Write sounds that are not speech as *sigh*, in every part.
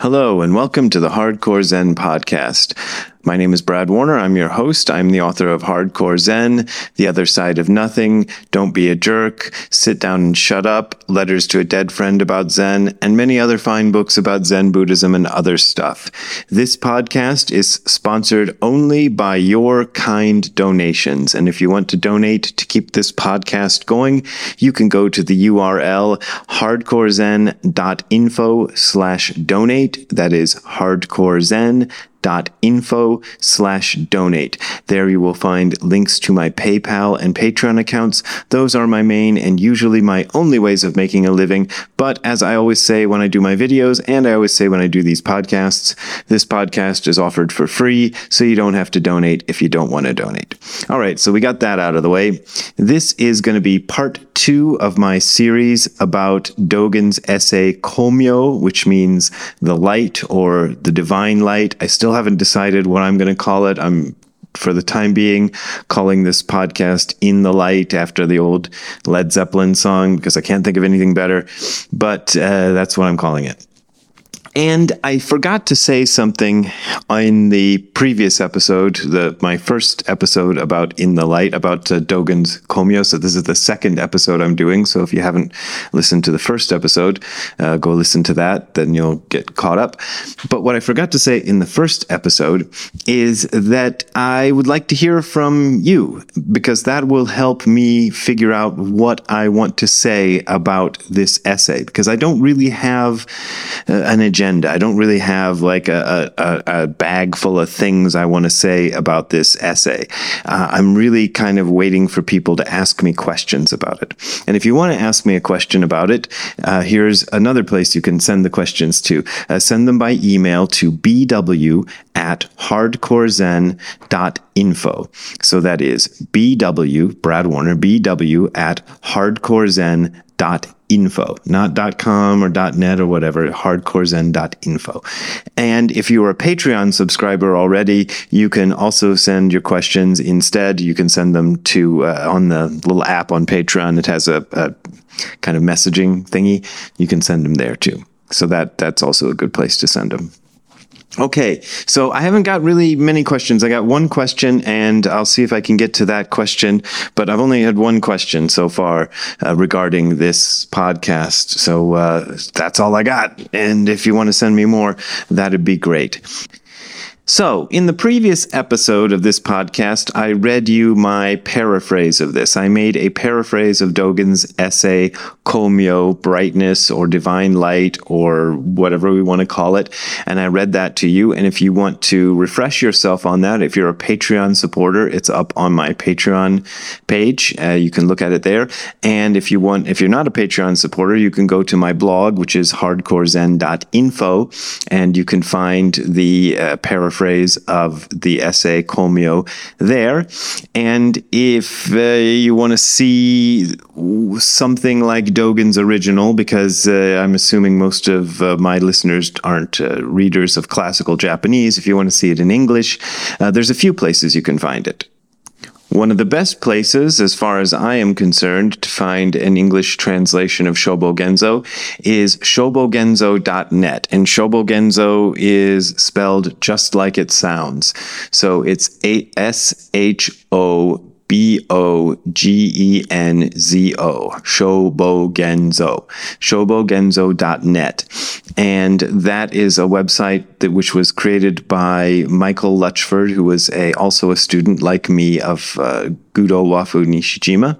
Hello, and welcome to the Hardcore Zen podcast. My name is Brad Warner. I'm your host. I'm the author of Hardcore Zen, The Other Side of Nothing, Don't Be a Jerk, Sit Down and Shut Up, Letters to a Dead Friend About Zen, and many other fine books about Zen Buddhism and other stuff. This podcast is sponsored only by your kind donations. And if you want to donate to keep this podcast going, you can go to the URL hardcorezen.info slash donate. That is hardcorezen info slash donate. There you will find links to my PayPal and Patreon accounts. Those are my main and usually my only ways of making a living. But as I always say when I do my videos, and I always say when I do these podcasts, this podcast is offered for free, so you don't have to donate if you don't want to donate. All right, so we got that out of the way. This is going to be part two of my series about Dogen's essay Komyo, which means the light or the divine light. I still haven't decided what I'm going to call it. I'm for the time being calling this podcast In the Light after the old Led Zeppelin song because I can't think of anything better. But uh, that's what I'm calling it. And I forgot to say something in the previous episode, the my first episode about In the Light, about uh, Dogen's Komyo. So this is the second episode I'm doing. So if you haven't listened to the first episode, uh, go listen to that. Then you'll get caught up. But what I forgot to say in the first episode is that I would like to hear from you because that will help me figure out what I want to say about this essay because I don't really have uh, an agenda agenda. I don't really have like a, a, a bag full of things I want to say about this essay. Uh, I'm really kind of waiting for people to ask me questions about it. And if you want to ask me a question about it, uh, here's another place you can send the questions to. Uh, send them by email to bw at hardcorezen.info. So that is bw, Brad Warner, bw at hardcorezen.info info, not .com or .net or whatever, hardcorezen.info. And if you are a Patreon subscriber already, you can also send your questions instead. You can send them to uh, on the little app on Patreon. It has a, a kind of messaging thingy. You can send them there too. So that that's also a good place to send them. Okay, so I haven't got really many questions. I got one question, and I'll see if I can get to that question. But I've only had one question so far uh, regarding this podcast. So uh, that's all I got. And if you want to send me more, that'd be great. So, in the previous episode of this podcast, I read you my paraphrase of this. I made a paraphrase of Dogen's essay, Komyo, Brightness, or Divine Light, or whatever we want to call it. And I read that to you. And if you want to refresh yourself on that, if you're a Patreon supporter, it's up on my Patreon page. Uh, you can look at it there. And if you want, if you're not a Patreon supporter, you can go to my blog, which is hardcorezen.info, and you can find the uh, paraphrase phrase of the essay Komyo there. And if uh, you want to see something like Dogen's original, because uh, I'm assuming most of uh, my listeners aren't uh, readers of classical Japanese, if you want to see it in English, uh, there's a few places you can find it. One of the best places, as far as I am concerned, to find an English translation of Shobogenzo is shobogenzo.net. And Shobogenzo is spelled just like it sounds. So it's S H O B O G E N Z O, Shobogenzo, shobogenzo.net. And that is a website that which was created by Michael Luetchford, who was a also a student like me of uh, Gudo Wafu Nishijima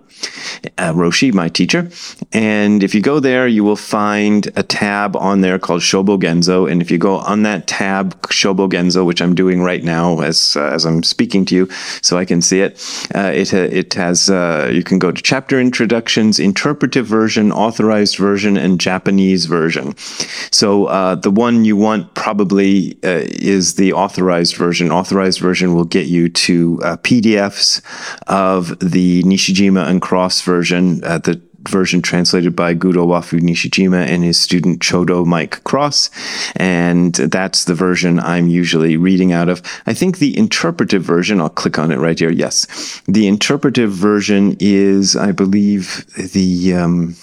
uh, Roshi, my teacher. And if you go there, you will find a tab on there called Shobogenzo. And if you go on that tab, Shobogenzo, which I'm doing right now as uh, as I'm speaking to you, so I can see it, uh, it it has uh, you can go to chapter introductions, interpretive version, authorized version, and Japanese version. So uh, the one you want probably uh, is the authorized version. Authorized version will get you to PDFs of the Nishijima and Cross version, uh, the version translated by Gudo Wafu Nishijima and his student Chodo Mike Cross. And that's the version I'm usually reading out of. I think the interpretive version, I'll click on it right here. Yes. The interpretive version is, I believe, the. Um,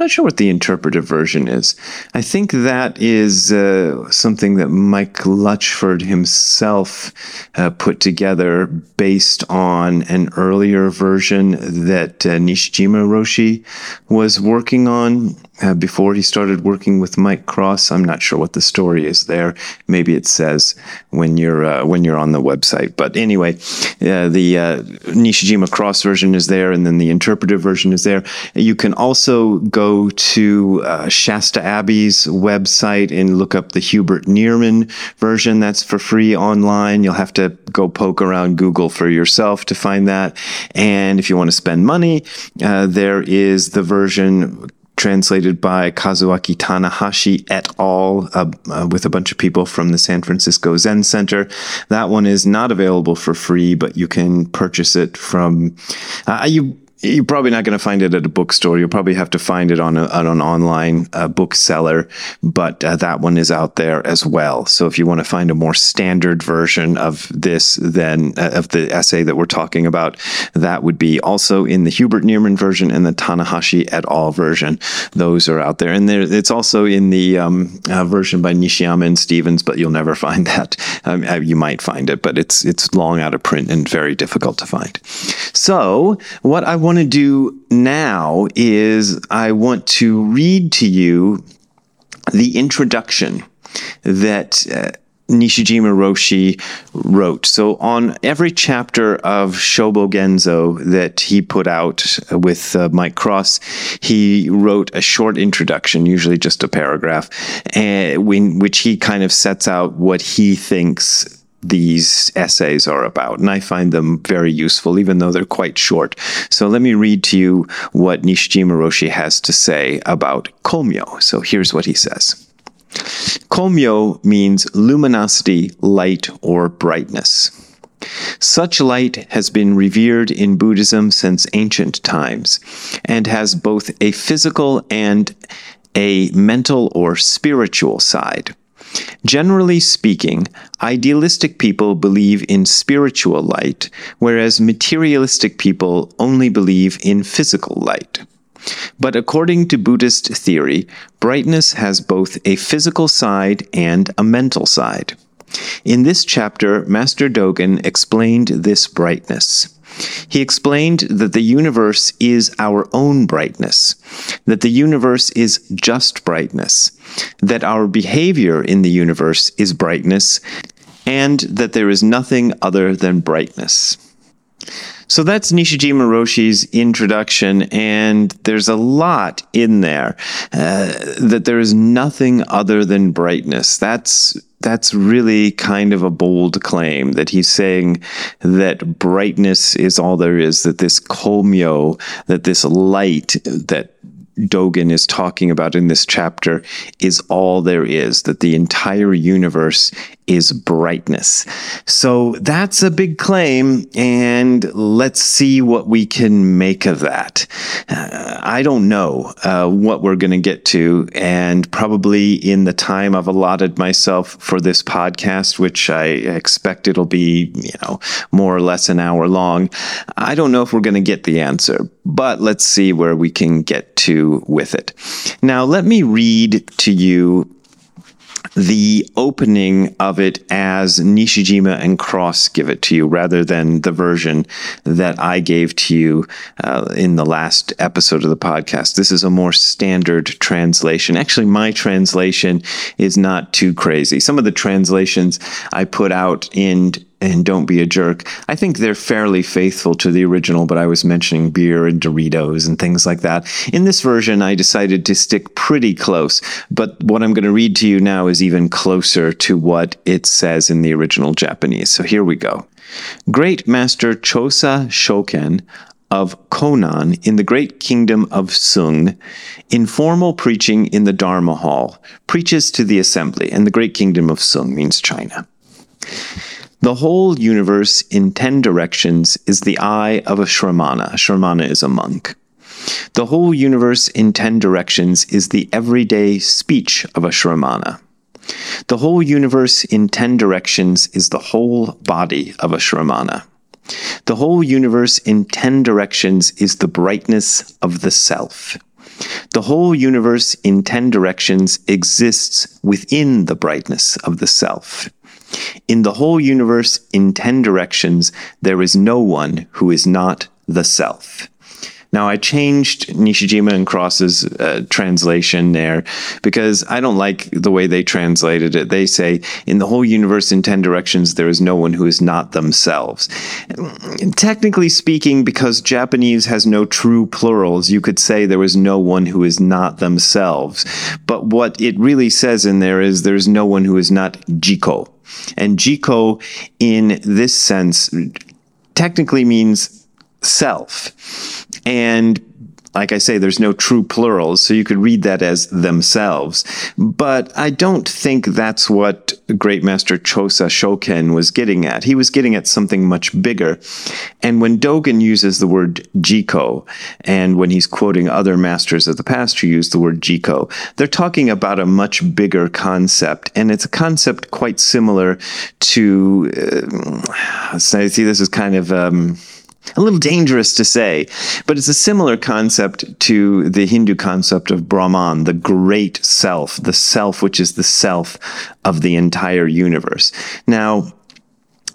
not sure what the interpretive version is. I think that is uh, something that Mike Luetchford himself uh, put together based on an earlier version that uh, Nishijima Roshi was working on uh, before he started working with Mike Cross. I'm not sure what the story is there. Maybe it says when you're uh, when you're on the website. But anyway, uh, the uh, Nishijima Cross version is there, and then the interpretive version is there. You can also go to uh, Shasta Abbey's website and look up the Hubert Nearman version. That's for free online. You'll have to go poke around Google for yourself to find that. And if you want to spend money, uh, there is the version translated by Kazuaki Tanahashi et al. Uh, uh, with a bunch of people from the San Francisco Zen Center. That one is not available for free, but you can purchase it from. Uh, you you're probably not going to find it at a bookstore. You'll probably have to find it on, a, on an online uh, bookseller, but uh, that one is out there as well. So if you want to find a more standard version of this, then uh, of the essay that we're talking about, that would be also in the Hubert Nearman version and the Tanahashi et al. version. Those are out there, and there, it's also in the um, uh, version by Nishiyama and Stevens, but you'll never *laughs* find that. Um, uh, you might find it, but it's it's long out of print and very difficult to find. So what I want want to do now is I want to read to you the introduction that uh, Nishijima Roshi wrote. So on every chapter of Shobogenzo that he put out with uh, Mike Cross, he wrote a short introduction, usually just a paragraph, uh, when, which he kind of sets out what he thinks these essays are about, and I find them very useful, even though they're quite short. So let me read to you what Nishijima Roshi has to say about Komyo. So here's what he says. Komyo means luminosity, light, or brightness. Such light has been revered in Buddhism since ancient times and has both a physical and a mental or spiritual side. Generally speaking, idealistic people believe in spiritual light, whereas materialistic people only believe in physical light. But according to Buddhist theory, brightness has both a physical side and a mental side. In this chapter, Master Dogen explained this brightness. He explained that the universe is our own brightness, that the universe is just brightness, that our behavior in the universe is brightness, and that there is nothing other than brightness. So that's Nishijima Roshi's introduction, and there's a lot in there uh, that there is nothing other than brightness. That's that's really kind of a bold claim that he's saying that brightness is all there is, that this komyo, that this light that Dogen is talking about in this chapter is all there is, that the entire universe is brightness. So that's a big claim, and let's see what we can make of that. Uh, I don't know uh, what we're going to get to, and probably in the time I've allotted myself for this podcast, which I expect it'll be, you know, more or less an hour long, I don't know if we're going to get the answer, but let's see where we can get to with it. Now, let me read to you the opening of it as Nishijima and Cross give it to you rather than the version that I gave to you uh, in the last episode of the podcast. This is a more standard translation. Actually, my translation is not too crazy. Some of the translations I put out in and Don't Be a Jerk, I think they're fairly faithful to the original, but I was mentioning beer and Doritos and things like that. In this version, I decided to stick pretty close, but what I'm going to read to you now is even closer to what it says in the original Japanese. So here we go. Great Master Chosa Shoken of Konan in the great kingdom of Sung, informal preaching in the Dharma hall, preaches to the assembly, and the great kingdom of Sung means China. The whole universe in ten directions is the eye of a Shramana. A Shramana is a monk. The whole universe in ten directions is the everyday speech of a Shramana. The whole universe in ten directions is the whole body of a Shramana. The whole universe in ten directions is the brightness of the self. The whole universe in 10 directions exists within the brightness of the self. In the whole universe in 10 directions, there is no one who is not the self. Now, I changed Nishijima and Cross's uh, translation there because I don't like the way they translated it. They say, in the whole universe in 10 directions, there is no one who is not themselves. Technically speaking, because Japanese has no true plurals, you could say there is no one who is not themselves. But what it really says in there is there's no one who is not Jiko. And Jiko, in this sense, technically means self. And like I say, there's no true plurals, so you could read that as themselves. But I don't think that's what Great Master Chosa Shoken was getting at. He was getting at something much bigger. And when Dogen uses the word jiko, and when he's quoting other masters of the past who use the word jiko, they're talking about a much bigger concept. And it's a concept quite similar to, uh, see, this is kind of. Um, a little dangerous to say, but it's a similar concept to the Hindu concept of Brahman, the great self, the self which is the self of the entire universe. Now,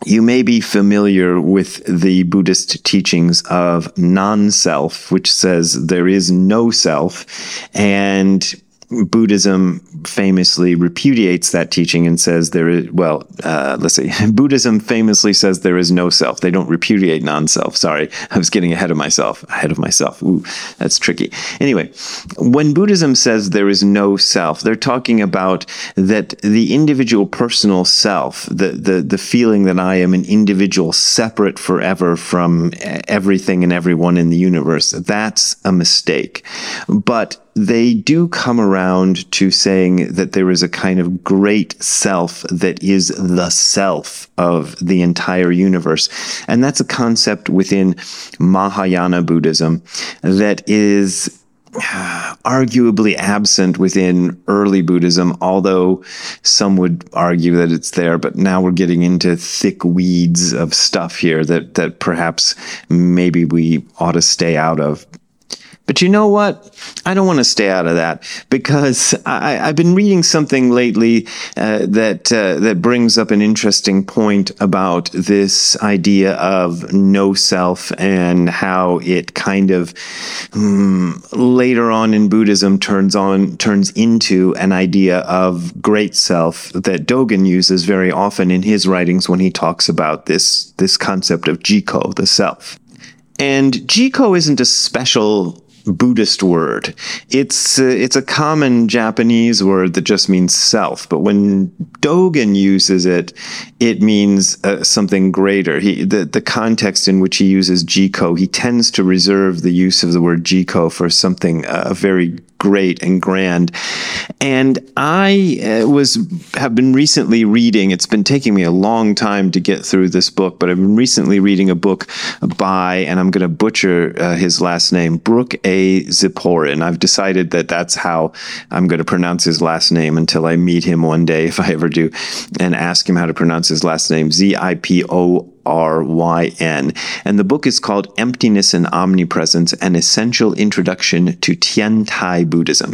you may be familiar with the Buddhist teachings of non self, which says there is no self, and Buddhism famously repudiates that teaching and says there is, well, uh, let's see, *laughs* Buddhism famously says there is no self. They don't repudiate non self. Sorry, I was getting ahead of myself. Ahead of myself. Ooh, that's tricky. Anyway, when Buddhism says there is no self, they're talking about that the individual personal self, the, the, the feeling that I am an individual separate forever from everything and everyone in the universe, that's a mistake. But they do come around to saying that there is a kind of great self that is the self of the entire universe. And that's a concept within Mahayana Buddhism that is uh, arguably absent within early Buddhism, although some would argue that it's there. But now we're getting into thick weeds of stuff here that, that perhaps maybe we ought to stay out of. But you know what? I don't want to stay out of that because I, have been reading something lately uh, that uh, that brings up an interesting point about this idea of no self and how it kind of um, later on in Buddhism turns on turns into an idea of great self that Dogen uses very often in his writings when he talks about this this concept of jiko, the self. And jiko isn't a special Buddhist word. It's uh, it's a common Japanese word that just means self, but when Dogen uses it, it means uh, something greater. He the the context in which he uses jiko, he tends to reserve the use of the word jiko for something uh, very great and grand. And I uh, was have been recently reading. It's been taking me a long time to get through this book, but I've been recently reading a book by, and I'm going to butcher uh, his last name, Brook A. Ziporyn. I've decided that that's how I'm going to pronounce his last name until I meet him one day, if I ever do, and ask him how to pronounce his last name. Z I P O R Y N. And the book is called Emptiness and Omnipresence An Essential Introduction to Tiantai Buddhism.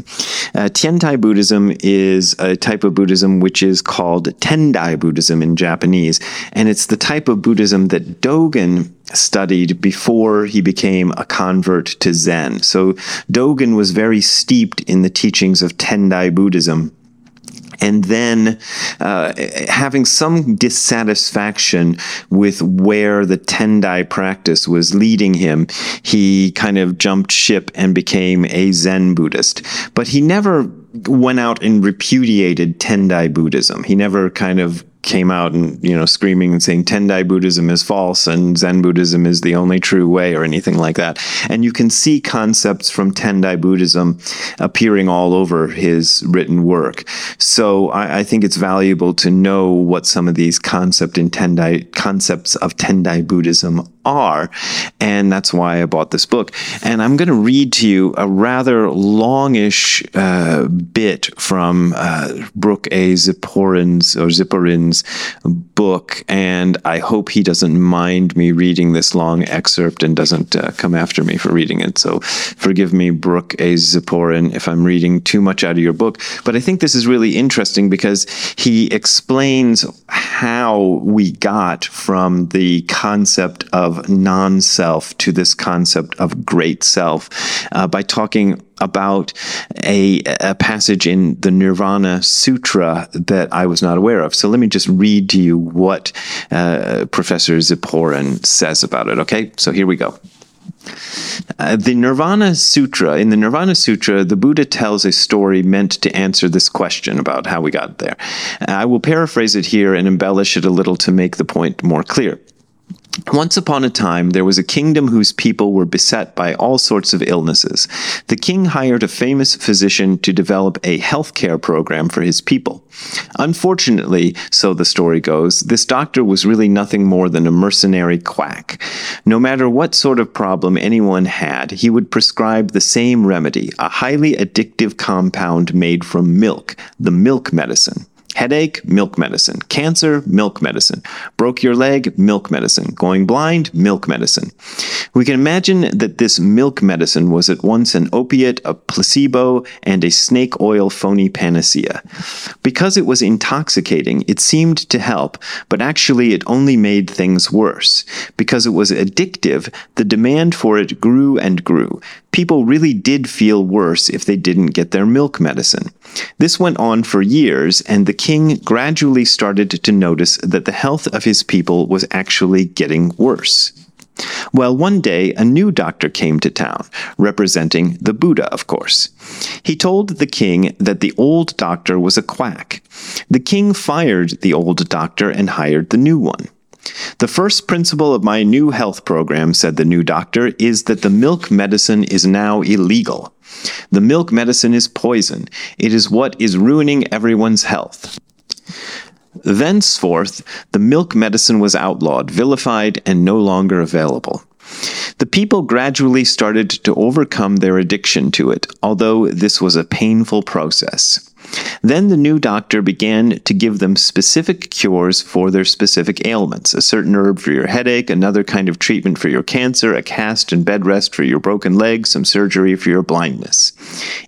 Uh, Tiantai Buddhism is a type of Buddhism which is called Tendai Buddhism in Japanese. And it's the type of Buddhism that Dogen studied before he became a convert to Zen. So Dogen was very steeped in the teachings of Tendai Buddhism and then uh, having some dissatisfaction with where the Tendai practice was leading him, he kind of jumped ship and became a Zen Buddhist. But he never went out and repudiated Tendai Buddhism. He never kind of came out and you know screaming and saying Tendai Buddhism is false and Zen Buddhism is the only true way or anything like that. And you can see concepts from Tendai Buddhism appearing all over his written work. So I, I think it's valuable to know what some of these concept in Tendai concepts of Tendai Buddhism are. And that's why I bought this book. And I'm going to read to you a rather longish uh, bit from uh, Brook A. Ziporyn's or Ziporyn's book. And I hope he doesn't mind me reading this long excerpt and doesn't uh, come after me for reading it. So forgive me, Brook A. Ziporyn, if I'm reading too much out of your book. But I think this is really interesting because he explains how we got from the concept of non self to this concept of great self uh, by talking about a, a passage in the Nirvana Sutra that I was not aware of. So let me just read to you what uh, Professor Ziporyn says about it. Okay, so here we go. Uh, the Nirvana Sutra, in the Nirvana Sutra, the Buddha tells a story meant to answer this question about how we got there. I will paraphrase it here and embellish it a little to make the point more clear. Once upon a time, there was a kingdom whose people were beset by all sorts of illnesses. The king hired a famous physician to develop a healthcare program for his people. Unfortunately, so the story goes, this doctor was really nothing more than a mercenary quack. No matter what sort of problem anyone had, he would prescribe the same remedy, a highly addictive compound made from milk, the milk medicine. Headache, milk medicine. Cancer, milk medicine. Broke your leg, milk medicine. Going blind, milk medicine. We can imagine that this milk medicine was at once an opiate, a placebo, and a snake oil phony panacea. Because it was intoxicating, it seemed to help, but actually it only made things worse. Because it was addictive, the demand for it grew and grew. People really did feel worse if they didn't get their milk medicine. This went on for years, and the king gradually started to notice that the health of his people was actually getting worse. Well, one day a new doctor came to town, representing the Buddha, of course. He told the king that the old doctor was a quack. The king fired the old doctor and hired the new one. The first principle of my new health program, said the new doctor, is that the milk medicine is now illegal. The milk medicine is poison. It is what is ruining everyone's health. Thenceforth, the milk medicine was outlawed, vilified, and no longer available. The people gradually started to overcome their addiction to it, although this was a painful process. Then the new doctor began to give them specific cures for their specific ailments a certain herb for your headache, another kind of treatment for your cancer, a cast and bed rest for your broken leg, some surgery for your blindness.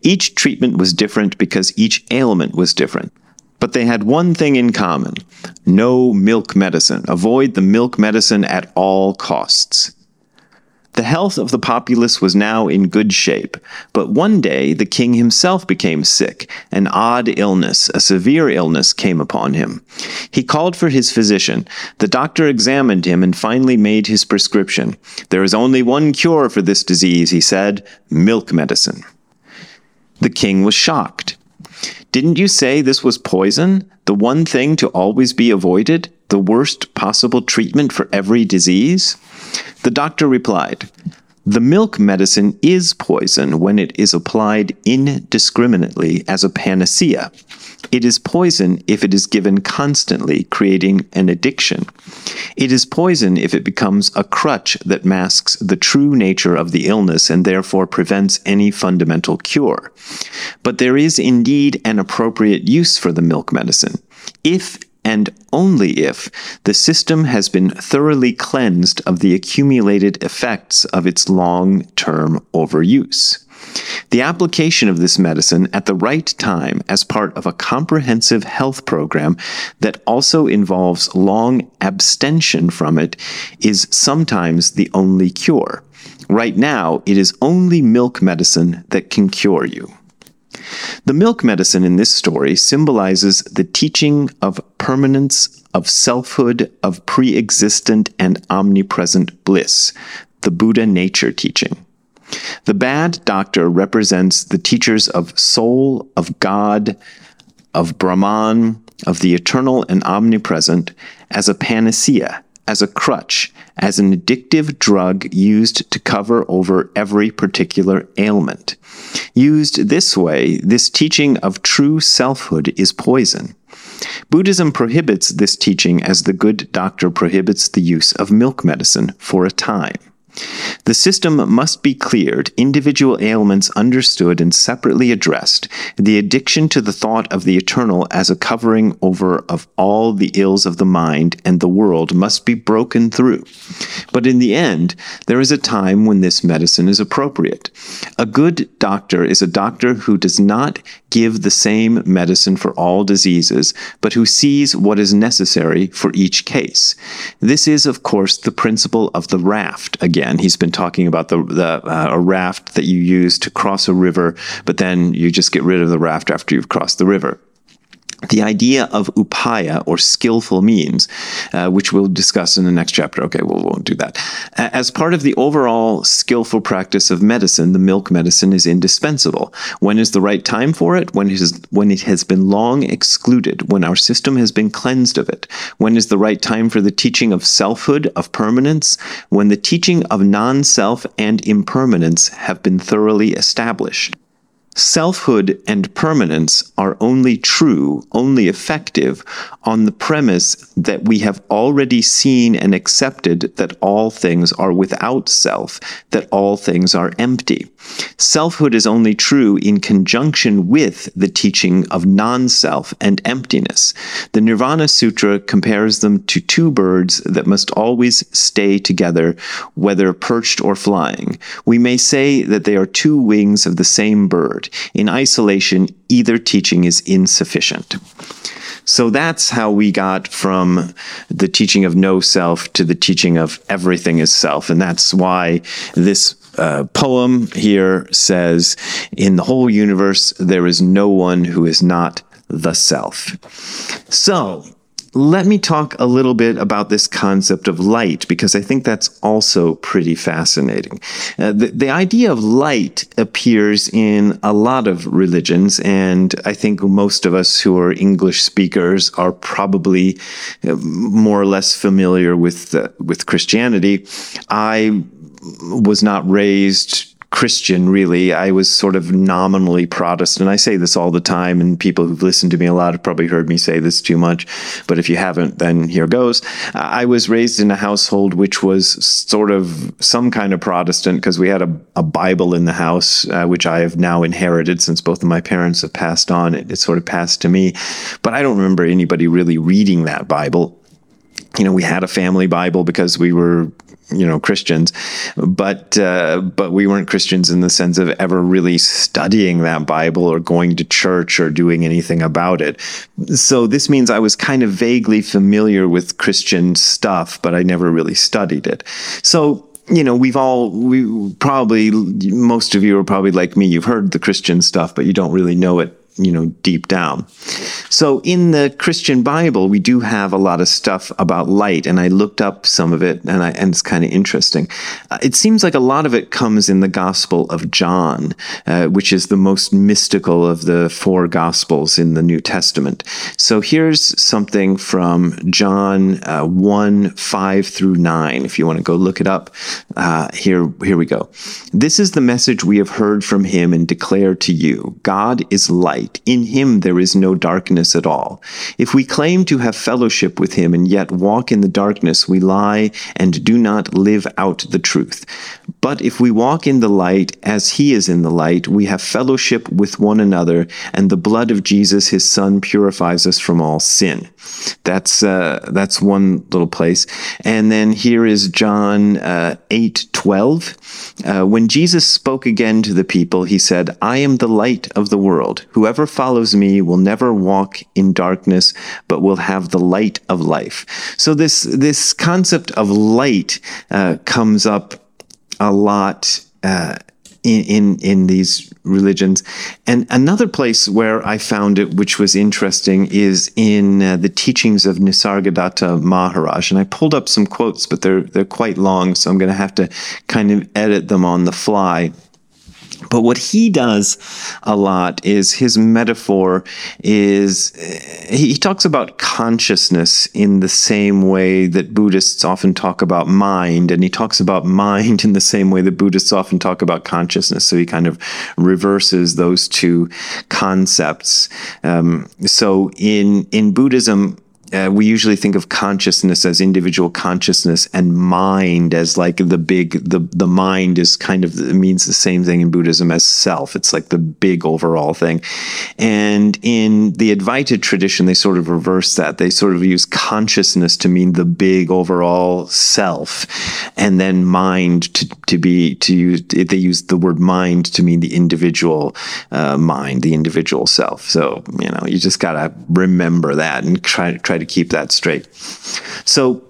Each treatment was different because each ailment was different. But they had one thing in common no milk medicine. Avoid the milk medicine at all costs. The health of the populace was now in good shape, but one day the king himself became sick. An odd illness, a severe illness, came upon him. He called for his physician. The doctor examined him and finally made his prescription. There is only one cure for this disease, he said milk medicine. The king was shocked. Didn't you say this was poison? The one thing to always be avoided? The worst possible treatment for every disease? The doctor replied, The milk medicine is poison when it is applied indiscriminately as a panacea. It is poison if it is given constantly, creating an addiction. It is poison if it becomes a crutch that masks the true nature of the illness and therefore prevents any fundamental cure. But there is indeed an appropriate use for the milk medicine. If and only if the system has been thoroughly cleansed of the accumulated effects of its long term overuse. The application of this medicine at the right time as part of a comprehensive health program that also involves long abstention from it is sometimes the only cure. Right now, it is only milk medicine that can cure you. The milk medicine in this story symbolizes the teaching of permanence, of selfhood, of pre existent and omnipresent bliss, the Buddha nature teaching. The bad doctor represents the teachers of soul, of God, of Brahman, of the eternal and omnipresent as a panacea, as a crutch, as an addictive drug used to cover over every particular ailment. Used this way, this teaching of true selfhood is poison. Buddhism prohibits this teaching as the good doctor prohibits the use of milk medicine for a time. The system must be cleared, individual ailments understood and separately addressed, the addiction to the thought of the eternal as a covering over of all the ills of the mind and the world must be broken through. But in the end, there is a time when this medicine is appropriate. A good doctor is a doctor who does not give the same medicine for all diseases, but who sees what is necessary for each case. This is, of course, the principle of the raft again again. He's been talking about the, the uh, a raft that you use to cross a river, but then you just get rid of the raft after you've crossed the river the idea of upaya or skillful means, uh, which we'll discuss in the next chapter. Okay, we won't do that. As part of the overall skillful practice of medicine, the milk medicine is indispensable. When is the right time for it? When it, is, when it has been long excluded, when our system has been cleansed of it. When is the right time for the teaching of selfhood, of permanence? When the teaching of non self and impermanence have been thoroughly established. Selfhood and permanence are only true, only effective, on the premise that we have already seen and accepted that all things are without self, that all things are empty. Selfhood is only true in conjunction with the teaching of non self and emptiness. The Nirvana Sutra compares them to two birds that must always stay together, whether perched or flying. We may say that they are two wings of the same bird. In isolation, either teaching is insufficient. So that's how we got from the teaching of no self to the teaching of everything is self. And that's why this uh, poem here says, In the whole universe, there is no one who is not the self. So, let me talk a little bit about this concept of light because I think that's also pretty fascinating. Uh, the, the idea of light appears in a lot of religions, and I think most of us who are English speakers are probably uh, more or less familiar with uh, with Christianity. I was not raised Christian, really. I was sort of nominally Protestant. I say this all the time, and people who've listened to me a lot have probably heard me say this too much. But if you haven't, then here goes. I was raised in a household which was sort of some kind of Protestant because we had a, a, Bible in the house, uh, which I have now inherited since both of my parents have passed on. It, it sort of passed to me. But I don't remember anybody really reading that Bible you know, we had a family Bible because we were you know Christians, but uh, but we weren't Christians in the sense of ever really studying that Bible or going to church or doing anything about it. So this means I was kind of vaguely familiar with Christian stuff, but I never really studied it. So you know, we've all, we probably, most of you are probably like me. You've heard the Christian stuff, but you don't really know it you know, deep down. So in the Christian Bible, we do have a lot of stuff about light, and I looked up some of it, and, I, and it's kind of interesting. Uh, it seems like a lot of it comes in the Gospel of John, uh, which is the most mystical of the four Gospels in the New Testament. So here's something from John uh, 1 5 through 9, if you want to go look it up. Uh, here, here we go. This is the message we have heard from him and declare to you God is light light. In him there is no darkness at all. If we claim to have fellowship with him and yet walk in the darkness, we lie and do not live out the truth. But if we walk in the light as he is in the light, we have fellowship with one another, and the blood of Jesus, his son, purifies us from all sin. That's uh, that's one little place. And then here is John uh, eight twelve. Uh, when Jesus spoke again to the people, he said, "I am the light of the world. Whoever follows me will never walk in darkness, but will have the light of life." So this this concept of light uh, comes up a lot uh, in, in in these religions. And another place where I found it, which was interesting, is in uh, the teachings of Nisargadatta Maharaj. And I pulled up some quotes, but they're they're quite long, so I'm going to have to kind of edit them on the fly. But what he does a lot is his metaphor is he talks about consciousness in the same way that Buddhists often talk about mind, and he talks about mind in the same way that Buddhists often talk about consciousness. So he kind of reverses those two concepts. Um, so in in Buddhism, uh, we usually think of consciousness as individual consciousness and mind as like the big the the mind is kind of means the same thing in Buddhism as self. It's like the big overall thing. And in the Advaita tradition, they sort of reverse that. They sort of use consciousness to mean the big overall self, and then mind to, to be to use they use the word mind to mean the individual uh, mind, the individual self. So you know you just gotta remember that and try try to to keep that straight. So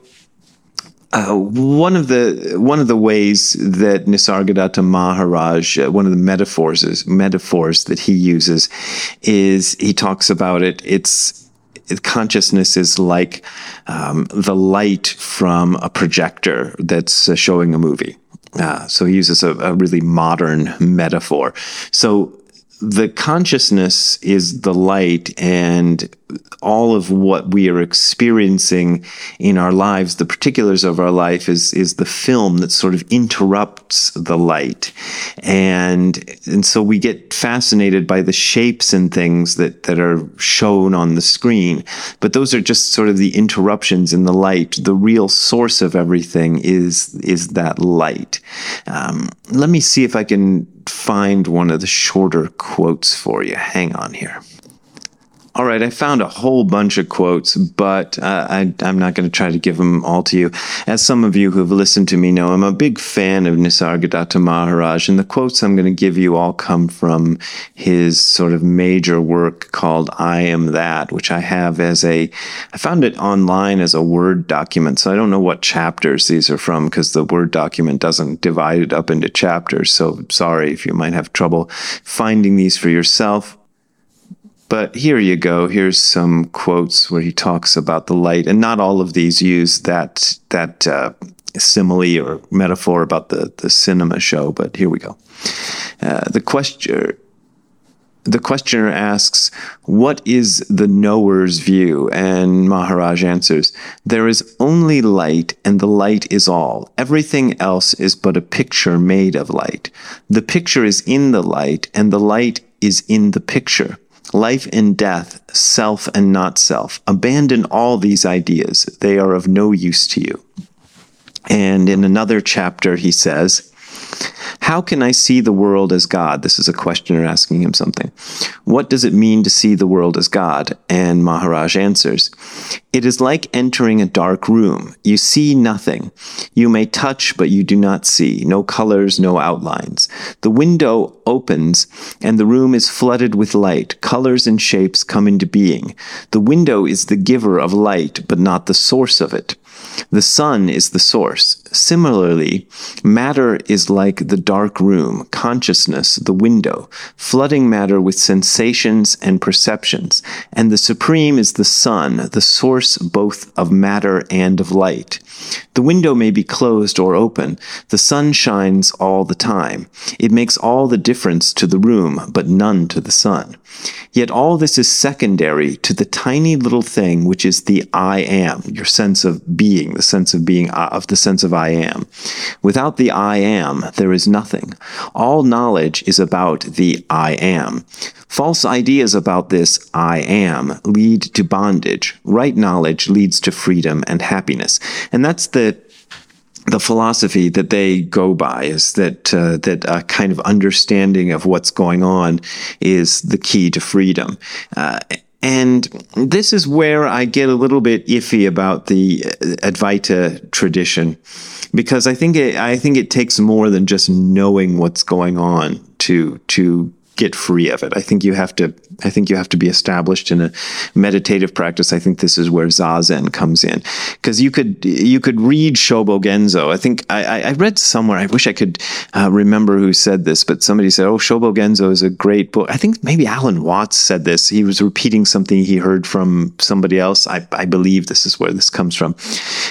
uh, one of the one of the ways that Nisargadatta Maharaj, uh, one of the metaphors is, metaphors that he uses, is he talks about it. It's consciousness is like um, the light from a projector that's uh, showing a movie. Uh, so he uses a, a really modern metaphor. So the consciousness is the light and all of what we are experiencing in our lives, the particulars of our life, is is the film that sort of interrupts the light, and and so we get fascinated by the shapes and things that that are shown on the screen, but those are just sort of the interruptions in the light. The real source of everything is is that light. Um, let me see if I can find one of the shorter quotes for you. Hang on here. All right, I found a whole bunch of quotes, but uh, I, am not going to try to give them all to you. As some of you who have listened to me know, I'm a big fan of Nisargadatta Maharaj, and the quotes I'm going to give you all come from his sort of major work called I Am That, which I have as a, I found it online as a Word document, so I don't know what chapters these are from because the Word document doesn't divide it up into chapters. So sorry if you might have trouble finding these for yourself. But here you go. Here's some quotes where he talks about the light, and not all of these use that that uh, simile or metaphor about the the cinema show. But here we go. Uh, the. The questioner asks, What is the knower's view? And Maharaj answers, There is only light, and the light is all. Everything else is but a picture made of light. The picture is in the light, and the light is in the picture life and death, self and not self. Abandon all these ideas. They are of no use to you. And in another chapter, he says, how can I see the world as God? This is a questioner asking him something. What does it mean to see the world as God? And Maharaj answers, It is like entering a dark room. You see nothing. You may touch, but you do not see. No colors, no outlines. The window opens, and the room is flooded with light. Colors and shapes come into being. The window is the giver of light, but not the source of it. The sun is the source. Similarly, matter is like the dark room, consciousness, the window, flooding matter with sensations and perceptions, and the supreme is the sun, the source both of matter and of light. The window may be closed or open. The sun shines all the time. It makes all the difference to the room, but none to the sun. Yet all this is secondary to the tiny little thing which is the I am, your sense of being, the sense of being, uh, of the sense of I am. Without the I am, there is nothing. All knowledge is about the I am. False ideas about this I am lead to bondage. Right knowledge leads to freedom and happiness. And that's the the philosophy that they go by is that uh, that a kind of understanding of what's going on is the key to freedom. Uh, and this is where I get a little bit iffy about the uh, Advaita tradition, because I think it, I think it takes more than just knowing what's going on to to get free of it. I think you have to I think you have to be established in a meditative practice. I think this is where zazen comes in because you could you could read Shobo Genzo. I think I, I read somewhere. I wish I could uh, remember who said this, but somebody said, "Oh, Shobo Genzo is a great book." I think maybe Alan Watts said this. He was repeating something he heard from somebody else. I, I believe this is where this comes from,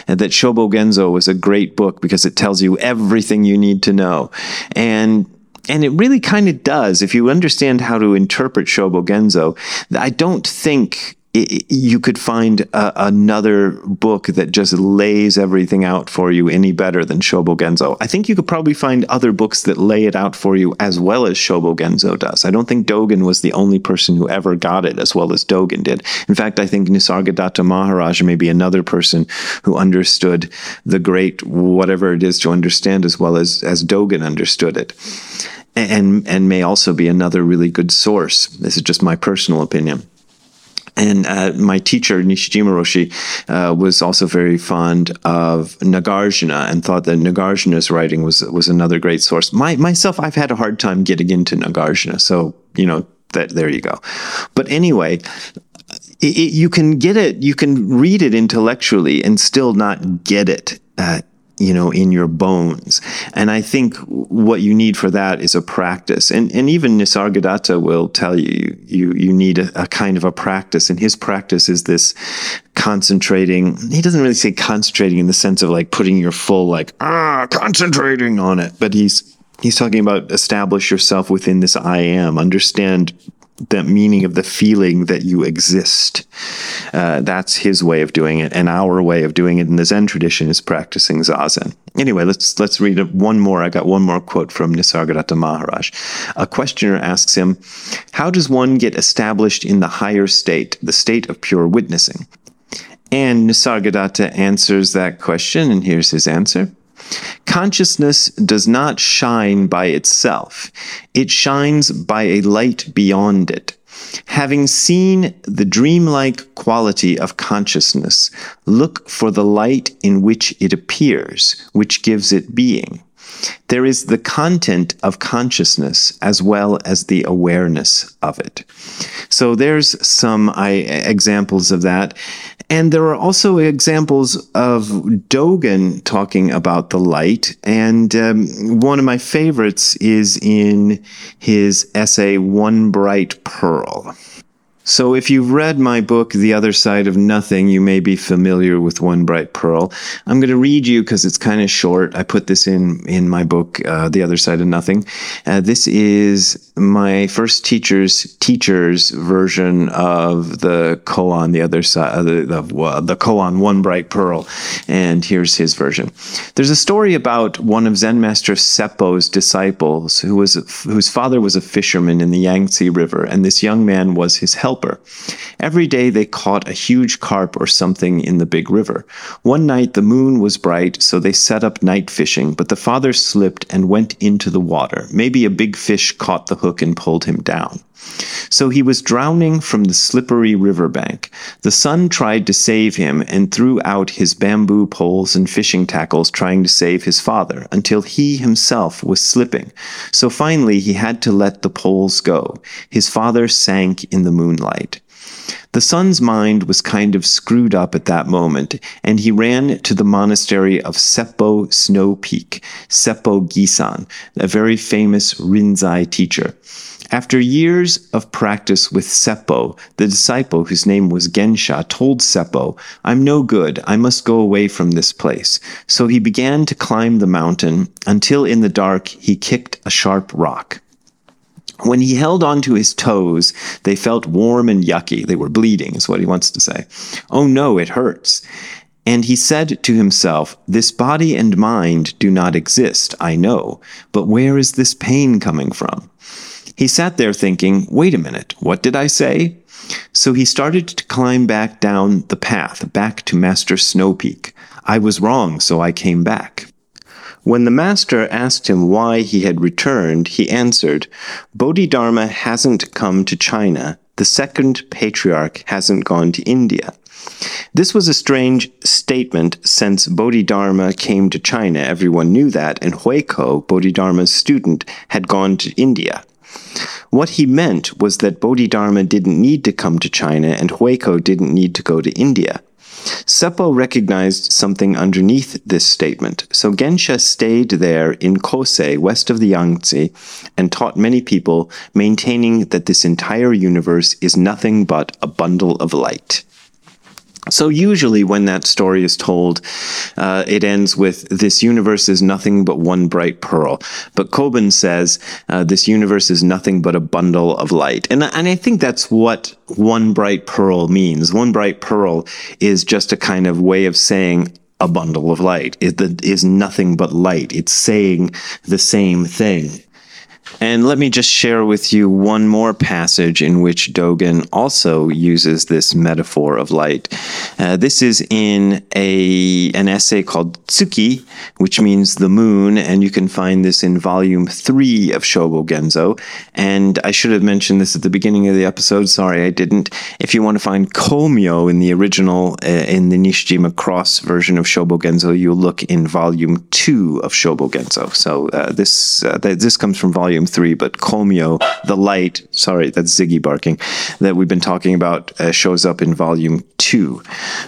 and that Shobo Genzo was a great book because it tells you everything you need to know, and and it really kind of does. If you understand how to interpret Shobogenzo, I don't think it, you could find a, another book that just lays everything out for you any better than Shobogenzo. I think you could probably find other books that lay it out for you as well as Shobogenzo does. I don't think Dogen was the only person who ever got it as well as Dogen did. In fact, I think Nisargadatta Maharaj may be another person who understood the great whatever it is to understand as well as, as Dogen understood it. And, and may also be another really good source. This is just my personal opinion. And uh, my teacher, Nishijima Roshi, uh, was also very fond of Nagarjuna and thought that Nagarjuna's writing was was another great source. My, myself, I've had a hard time getting into Nagarjuna, so you know that there you go. But anyway, it, it, you can get it, you can read it intellectually and still not get it. Uh, you know, in your bones. And I think what you need for that is a practice. And, and even Nisargadatta will tell you, you, you need a, a kind of a practice. And his practice is this concentrating. He doesn't really say concentrating in the sense of like putting your full, like, ah, concentrating on it. But he's, he's talking about establish yourself within this I am, understand the meaning of the feeling that you exist. Uh, that's his way of doing it, and our way of doing it in the Zen tradition is practicing zazen. Anyway, let's let's read one more. I got one more quote from Nisargadatta Maharaj. A questioner asks him, "How does one get established in the higher state, the state of pure witnessing?" And Nisargadatta answers that question, and here's his answer. Consciousness does not shine by itself, it shines by a light beyond it. Having seen the dreamlike quality of consciousness, look for the light in which it appears, which gives it being. There is the content of consciousness as well as the awareness of it. So there's some I, examples of that. And there are also examples of Dogen talking about the light. And um, one of my favorites is in his essay, One Bright Pearl. So, if you've read my book, The Other Side of Nothing, you may be familiar with One Bright Pearl. I'm going to read you because it's kind of short. I put this in in my book, uh, The Other Side of Nothing. Uh, this is my first teacher's teacher's version of the koan, The Other Side, uh, the, the, uh, the koan, One Bright Pearl. And here's his version. There's a story about one of Zen Master Seppo's disciples who was whose father was a fisherman in the Yangtze River, and this young man was his helper helper. Every day they caught a huge carp or something in the big river. One night the moon was bright, so they set up night fishing, but the father slipped and went into the water. Maybe a big fish caught the hook and pulled him down. So he was drowning from the slippery river bank. The son tried to save him and threw out his bamboo poles and fishing tackles trying to save his father until he himself was slipping. So finally he had to let the poles go. His father sank in the moonlight. The son's mind was kind of screwed up at that moment, and he ran to the monastery of Seppo Snow Peak, Seppo Gisan, a very famous Rinzai teacher. After years of practice with Seppo, the disciple whose name was Gensha told Seppo, I'm no good, I must go away from this place. So he began to climb the mountain until in the dark he kicked a sharp rock. When he held on to his toes, they felt warm and yucky. They were bleeding, is what he wants to say. Oh no, it hurts. And he said to himself, This body and mind do not exist, I know, but where is this pain coming from? He sat there thinking, wait a minute, what did I say? So he started to climb back down the path, back to Master Snow Peak. I was wrong, so I came back. When the master asked him why he had returned, he answered, Bodhidharma hasn't come to China. The second patriarch hasn't gone to India. This was a strange statement since Bodhidharma came to China. Everyone knew that, and Huiko, Bodhidharma's student, had gone to India. What he meant was that Bodhidharma didn't need to come to China and Huiko didn't need to go to India. Seppo recognized something underneath this statement, so Gensha stayed there in Kosei, west of the Yangtze, and taught many people, maintaining that this entire universe is nothing but a bundle of light. So, usually, when that story is told, uh, it ends with this universe is nothing but one bright pearl. But Kobun says uh, this universe is nothing but a bundle of light. And, and I think that's what one bright pearl means. One bright pearl is just a kind of way of saying, a bundle of light. It is nothing but light. It's saying the same thing. And let me just share with you one more passage in which Dogen also uses this metaphor of light. Uh, this is in a an essay called Tsuki, which means the moon, and you can find this in volume three of Shobo Genzo. And I should have mentioned this at the beginning of the episode. Sorry, I didn't. If you want to find Komyo in the original, uh, in the Nishijima Cross version of Shobo Genzo, you'll look in volume two of Shobo Genzo. So uh, this uh, this comes from volume volume three, but Komyo, the light, sorry, that's Ziggy barking, that we've been talking about uh, shows up in volume two.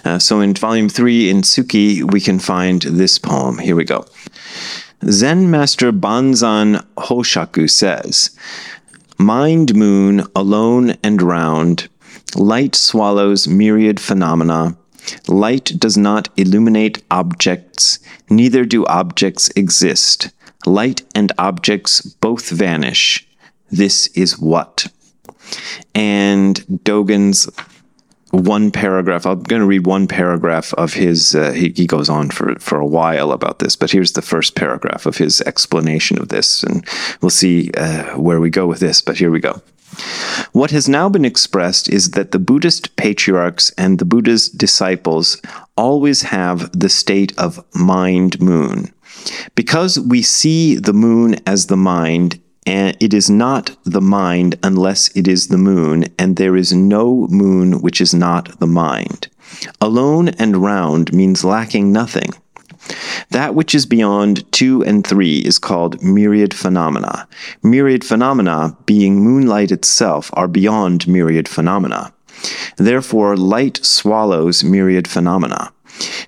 Uh, so in volume three, in Tsuki, we can find this poem. Here we go. Zen Master Banzan Hoshaku says, Mind moon, alone and round, light swallows myriad phenomena. Light does not illuminate objects, neither do objects exist. Light and objects both vanish. This is what? And Dogen's one paragraph. I'm going to read one paragraph of his. Uh, he, he, goes on for, for a while about this, but here's the first paragraph of his explanation of this, and we'll see uh, where we go with this. But here we go. What has now been expressed is that the Buddhist patriarchs and the Buddha's disciples always have the state of mind moon. Because we see the moon as the mind, and it is not the mind unless it is the moon, and there is no moon which is not the mind. Alone and round means lacking nothing. That which is beyond two and three is called myriad phenomena. Myriad phenomena, being moonlight itself, are beyond myriad phenomena. Therefore, light swallows myriad phenomena.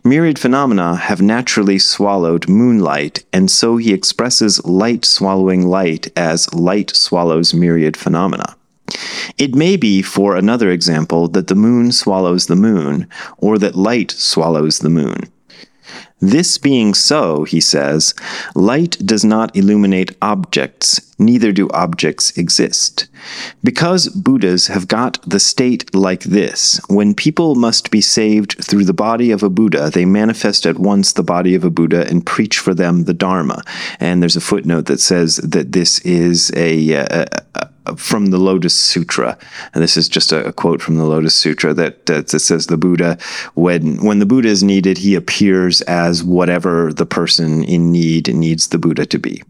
Myriad phenomena have naturally swallowed moonlight, and so he expresses light swallowing light as light swallows myriad phenomena. It may be, for another example, that the moon swallows the moon, or that light swallows the moon. This being so, he says, light does not illuminate objects, neither do objects exist. Because Buddhas have got the state like this, when people must be saved through the body of a Buddha, they manifest at once the body of a Buddha and preach for them the Dharma. And there's a footnote that says that this is a, a, a from the Lotus Sutra, and this is just a, a quote from the Lotus Sutra that, that, that says the Buddha, when when the Buddha is needed, he appears as whatever the person in need needs the Buddha to be.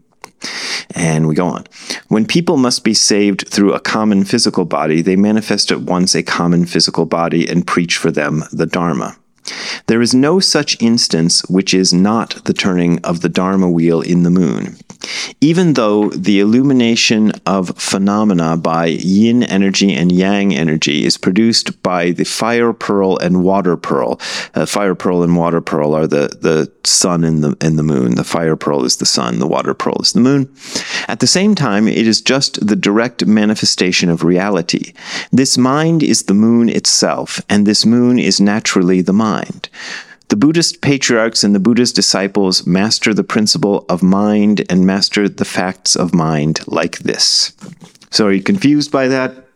And we go on. When people must be saved through a common physical body, they manifest at once a common physical body and preach for them the Dharma. There is no such instance which is not the turning of the Dharma wheel in the moon. Even though the illumination of phenomena by yin energy and yang energy is produced by the fire pearl and water pearl, uh, fire pearl and water pearl are the, the sun and the, and the moon. The fire pearl is the sun, the water pearl is the moon. At the same time, it is just the direct manifestation of reality. This mind is the moon itself, and this moon is naturally the mind. The Buddhist patriarchs and the Buddha's disciples master the principle of mind and master the facts of mind like this. So, are you confused by that?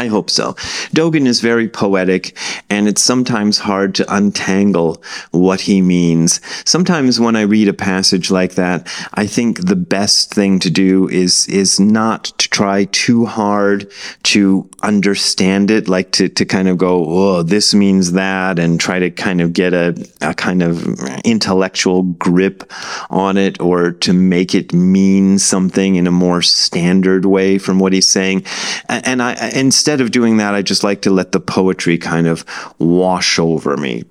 I hope so. Dogen is very poetic, and it's sometimes hard to untangle what he means. Sometimes when I read a passage like that, I think the best thing to do is is not to try too hard to understand it, like to, to kind of go, oh, this means that, and try to kind of get a, a kind of intellectual grip on it, or to make it mean something in a more standard way from what he's saying. And I and instead of doing that, I just like to let the poetry kind of wash over me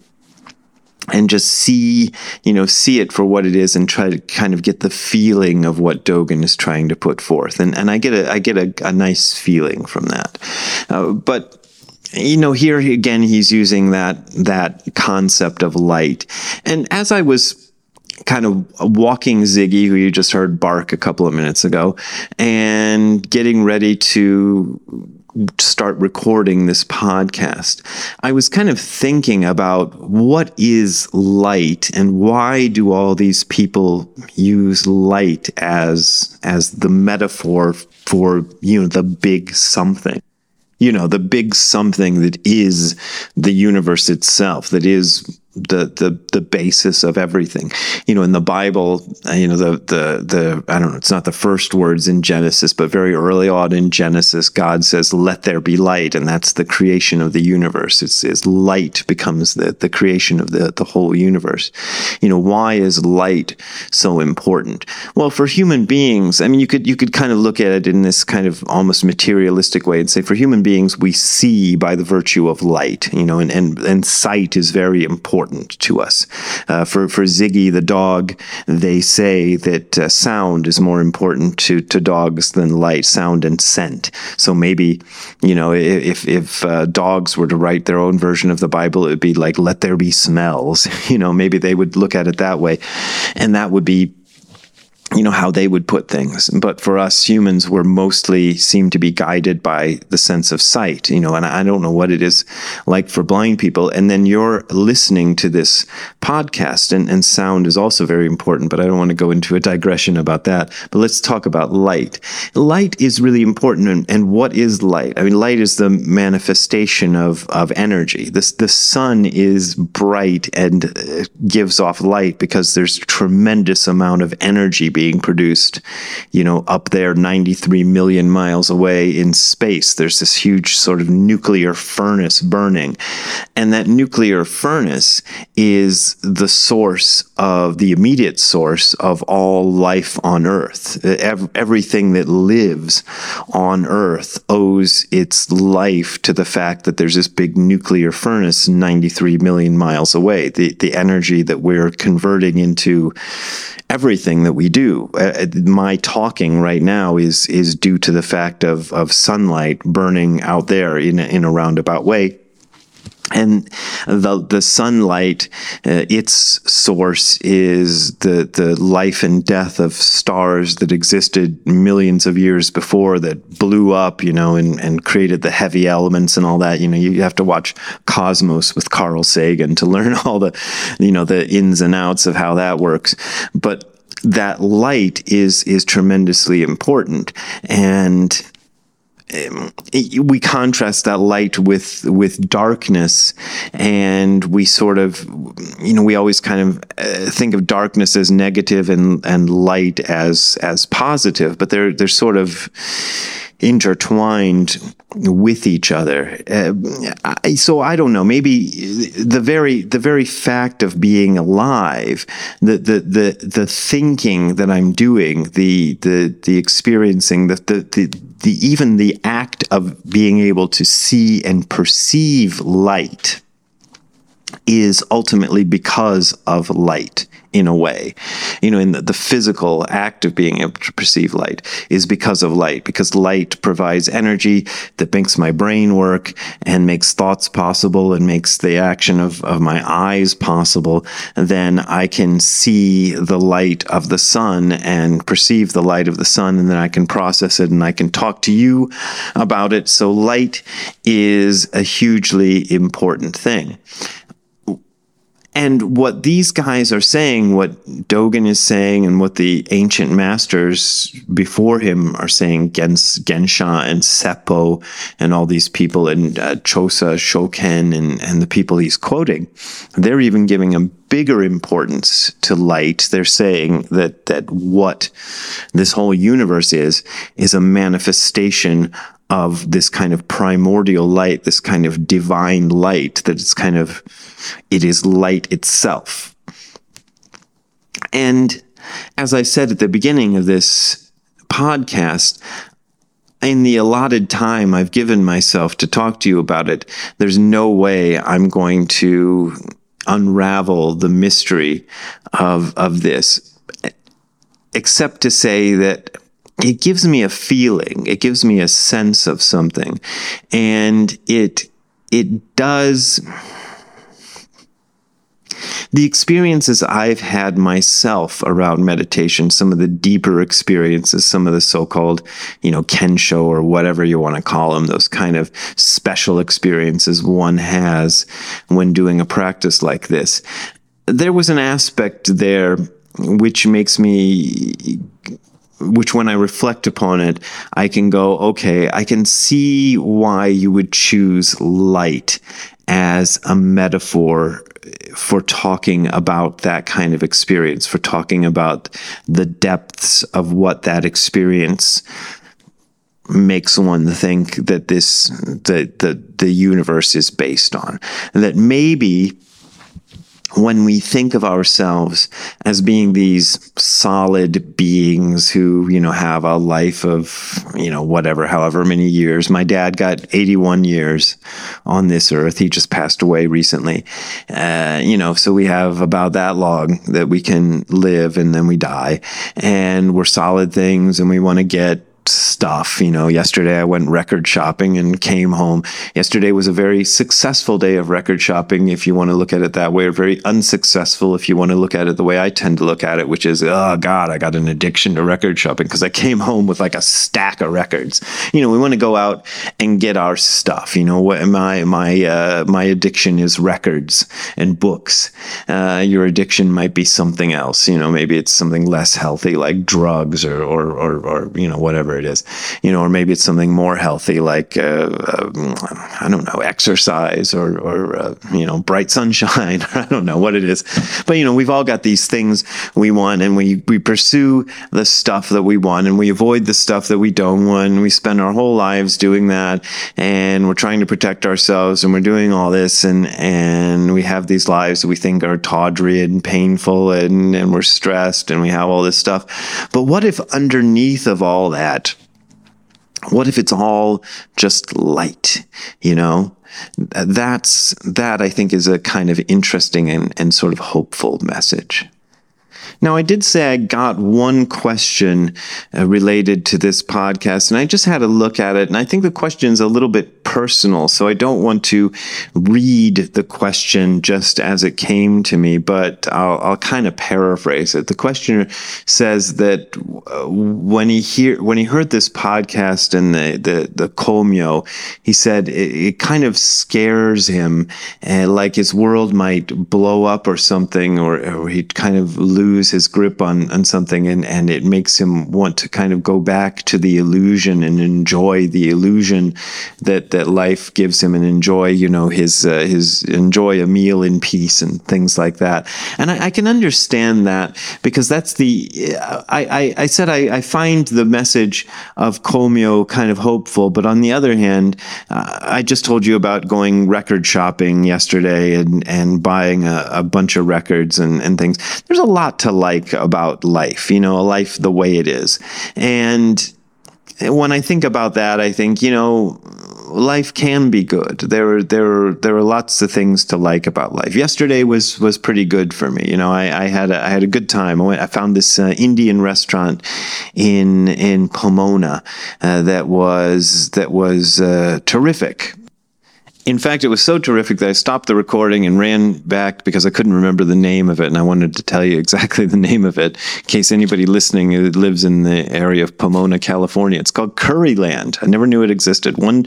and just see, you know, see it for what it is and try to kind of get the feeling of what Dogen is trying to put forth. And, and I get a, I get a, a nice feeling from that. Uh, but you know here again he's using that that concept of light and as i was kind of walking Ziggy, who you just heard bark a couple of minutes ago, and getting ready to start recording this podcast, I was kind of thinking about what is light and why do all these people use light as as the metaphor for you know the big something? You know the big something that is the universe itself that is the the the basis of everything. You know, in the Bible, uh, you know the the the I don't know, it's not the first words in Genesis, but very early on in Genesis, God says, "Let there be light," and that's the creation of the universe. It's, it's light becomes the the creation of the the whole universe. You know, why is light so important? Well, for human beings, I mean, you could you could kind of look at it in this kind of almost materialistic way and say, for human beings, we see by the virtue of light. You know, and and and sight is very important important to us. Uh, for for Ziggy the dog, they say that uh, sound is more important to to dogs than light, sound and scent. So maybe, you know, if if uh, dogs were to write their own version of the Bible, it would be like "Let there be smells." *laughs* You know, maybe they would look at it that way, and that would be you know how they would put things. But for us humans we're mostly seem to be guided by the sense of sight you know and i don't know what it is like for blind people. And then you're listening to this podcast and, and sound is also very important but i don't want to go into a digression about that. But let's talk about light. Light is really important and, and what is light? I mean light is the manifestation of of energy. This the sun is bright and uh, gives off light because there's tremendous amount of energy being produced, you know, up there 93 million miles away in space. There's this huge sort of nuclear furnace burning. And that nuclear furnace is the source of the immediate source of all life on Earth. everything that lives on Earth owes its life to the fact that there's this big nuclear furnace 93 million miles away. The, the energy that we're converting into everything that we do. Uh, my talking right now is is due to the fact of of sunlight burning out there in a, in a roundabout way. And the the sunlight uh, its source is the the life and death of stars that existed millions of years before that blew up you know and and created the heavy elements and all that. You know you have to watch Cosmos with Carl Sagan to *laughs* learn all the you know the ins and outs of how that works. But that light is is tremendously important. And um, we contrast that light with with darkness. And we sort of you know we always kind of uh, think of darkness as negative and and light as as positive. But they're they're sort of intertwined with each other. Uh, I, so I don't know. Maybe the very the very fact of being alive, the the the the thinking that I'm doing, the the the experiencing, the the, the the even the act of being able to see and perceive light is ultimately because of light in a way. You know, in the, the, physical act of being able to perceive light is because of light, because light provides energy that makes my brain work and makes thoughts possible and makes the action of, of my eyes possible. Then I can see the light of the sun and perceive the light of the sun, and then I can process it and I can talk to you about it. So, light is a hugely important thing. And what these guys are saying, what Dogen is saying, and what the ancient masters before him are saying, Gens, Gensha and Seppo, and all these people, and uh, Chosa, Shoken, and, and the people he's quoting, they're even giving a bigger importance to light. They're saying that that what this whole universe is is a manifestation of this kind of primordial light, this kind of divine light, that it's kind of, it is light itself. And as I said at the beginning of this podcast, in the allotted time I've given myself to talk to you about it, there's no way I'm going to unravel the mystery of, of this, except to say that it gives me a feeling it gives me a sense of something and it it does the experiences I've had myself around meditation, some of the deeper experiences, some of the so-called, you know, kensho or whatever you want to call them, those kind of special experiences one has when doing a practice like this. There was an aspect there which makes me which when I reflect upon it, I can go, okay, I can see why you would choose light as a metaphor for talking about that kind of experience, for talking about the depths of what that experience makes one think that this the the the universe is based on. And That maybe when we think of ourselves as being these solid beings who, you know, have a life of, you know, whatever, however many years. My dad got 81 years on this earth. He just passed away recently. Uh, you know, so we have about that long that we can live and then we die. And we're solid things and we want to get stuff. You know, yesterday I went record shopping and came home. Yesterday was a very successful day of record shopping, if you want to look at it that way, or very unsuccessful if you want to look at it the way I tend to look at it, which is, oh God, I got an addiction to record shopping because I came home with like a stack of records. You know, we want to go out and get our stuff. You know, what my my uh, my addiction is records and books. Uh, your addiction might be something else. You know, maybe it's something less healthy like drugs or or or, or you know whatever it is, you know, or maybe it's something more healthy like uh, uh, I don't know, exercise or or uh, you know, bright sunshine. *laughs* I don't know what it is, but you know, we've all got these things we want, and we we pursue the stuff that we want, and we avoid the stuff that we don't want. We spend our whole lives doing that, and we're trying to protect ourselves, and we're doing all this, and and we have these lives that we think are tawdry and painful, and and we're stressed, and we have all this stuff. But what if underneath of all that what if it's all just light you know? That's that i think is a kind of interesting and, and sort of hopeful message now, I did say I got one question uh, related to this podcast, and I just had a look at it, and I think the question is a little bit personal, so I don't want to read the question just as it came to me, but I'll, I'll kind of paraphrase it. The questioner says that uh, when he hear when he heard this podcast and the the the Komyo, he said it, it kind of scares him, uh, like his world might blow up or something, or, or he'd kind of lose his grip on on something and and it makes him want to kind of go back to the illusion and enjoy the illusion that that life gives him and enjoy you know his uh, his enjoy a meal in peace and things like that. And I, I can understand that because that's the I I, I said I, I find the message of Komyo kind of hopeful but on the other hand uh, I just told you about going record shopping yesterday and and buying a, a bunch of records and and things. There's a lot to like about life, you know, life the way it is. And when I think about that, I think, you know, life can be good. There, there, there are lots of things to like about life. Yesterday was was pretty good for me. You know, I, I had a, I had a good time. I, went, I found this uh, Indian restaurant in in Pomona uh, that was that was uh, terrific in fact, it was so terrific that I stopped the recording and ran back because I couldn't remember the name of it, and I wanted to tell you *laughs* exactly the name of it in case anybody listening lives in the area of Pomona, California. It's called Curryland. I never knew it existed. One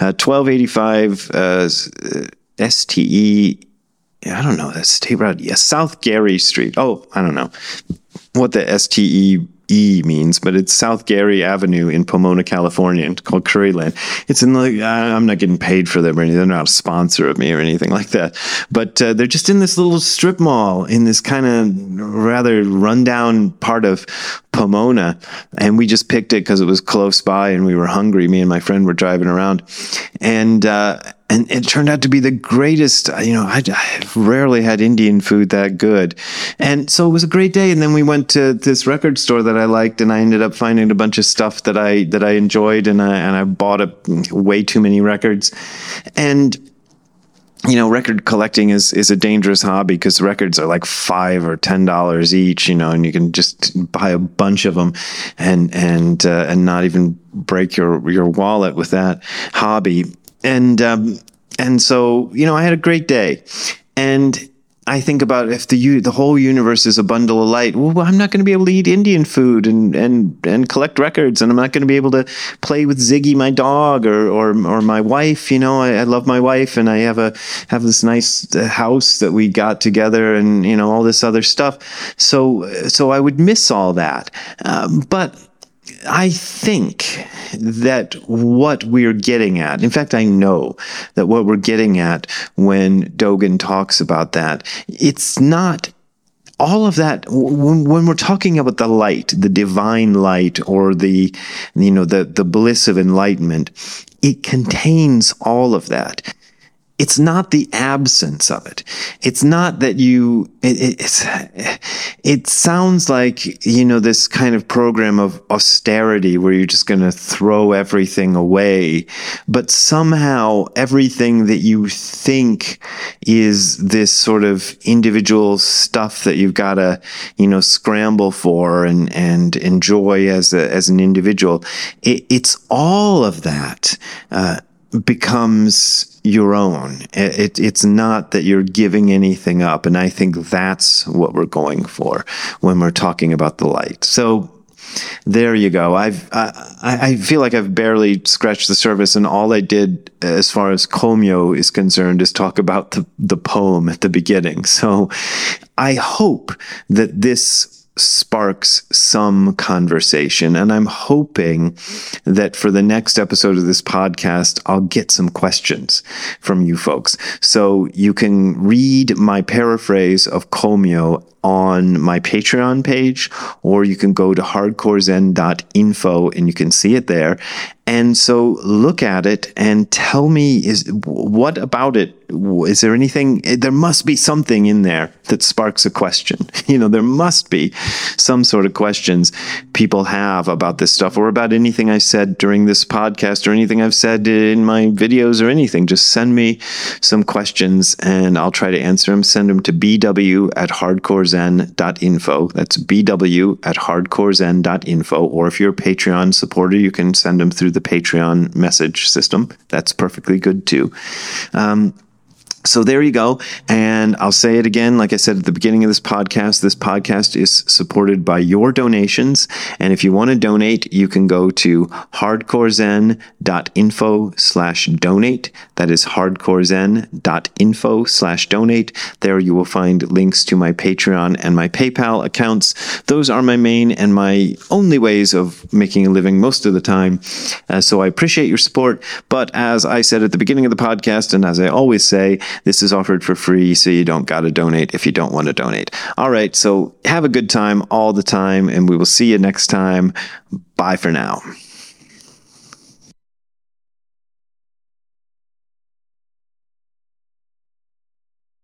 uh, twelve eighty five uh, STE. I don't know. That's state road. Yes, South Garey Street. Oh, I don't know what the STE E means, but it's South Garey Avenue in Pomona, California. Called Curryland. It's in like I'm not getting paid for them or anything. They're not a sponsor of me or anything like that. But uh, they're just in this little strip mall in this kind of rather rundown part of Pomona, and we just picked it because it was close by and we were hungry. Me and my friend were driving around, and. Uh, and it turned out to be the greatest. You know, I, have rarely had Indian food that good, and so it was a great day. And then we went to this record store that I liked, and I ended up finding a bunch of stuff that I that I enjoyed, and I and I bought a, way too many records, and you know, record collecting is is a dangerous hobby because records are like five or ten dollars each. You know, and you can just buy a bunch of them, and and uh, and not even break your your wallet with that hobby and um, and so you know I had a great day, and I think about if the the whole universe is a bundle of light. Well, I'm not going to be able to eat Indian food and and and collect records, and I'm not going to be able to play with Ziggy, my dog, or or or my wife. You know, I, I love my wife, and I have a have this nice uh, house that we got together, and you know all this other stuff. So so I would miss all that, um, but I think that what we're getting at, in fact, I know that what we're getting at when Dogen talks about that, it's not all of that. When, when we're talking about the light the divine light or the you know the the bliss of enlightenment it contains all of that it's not the absence of it. It's not that you, it, it's, it sounds like, you know, this kind of program of austerity where you're just going to throw everything away. But somehow everything that you think is this sort of individual stuff that you've got to, you know, scramble for and, and enjoy as a, as an individual, it, it's all of that. Uh, becomes your own. It, it's not that you're giving anything up. And I think that's what we're going for when we're talking about the light. So there you go. I've I, I feel like I've barely scratched the surface, and all I did as far as Komyo is concerned is talk about the, the poem at the beginning. So I hope that this sparks some conversation. And I'm hoping that for the next episode of this podcast, I'll get some questions from you folks. So you can read my paraphrase of Komyo on my Patreon page, or you can go to hardcorezen.info and you can see it there. And so look at it and tell me is what about it? Is there anything? There must be something in there that sparks a question. *laughs* You know, there must be some sort of questions people have about this stuff or about anything I said during this podcast or anything I've said in my videos or anything. Just send me some questions and I'll try to answer them. Send them to bw at hardcorezen.info. That's bw at hardcorezen.info. Or if you're a Patreon supporter, you can send them through the Patreon message system. That's perfectly good too. Um, so there you go. And I'll say it again. Like I said at the beginning of this podcast, this podcast is supported by your donations. And if you want to donate, you can go to hardcorezen.info slash donate. That is hardcorezen.info slash donate. There you will find links to my Patreon and my PayPal accounts. Those are my main and my only ways of making a living most of the time. Uh, so I appreciate your support. But as I said at the beginning of the podcast, and as I always say, this is offered for free, so you don't got to donate if you don't want to donate. All right, so have a good time all the time, and we will see you next time. Bye for now.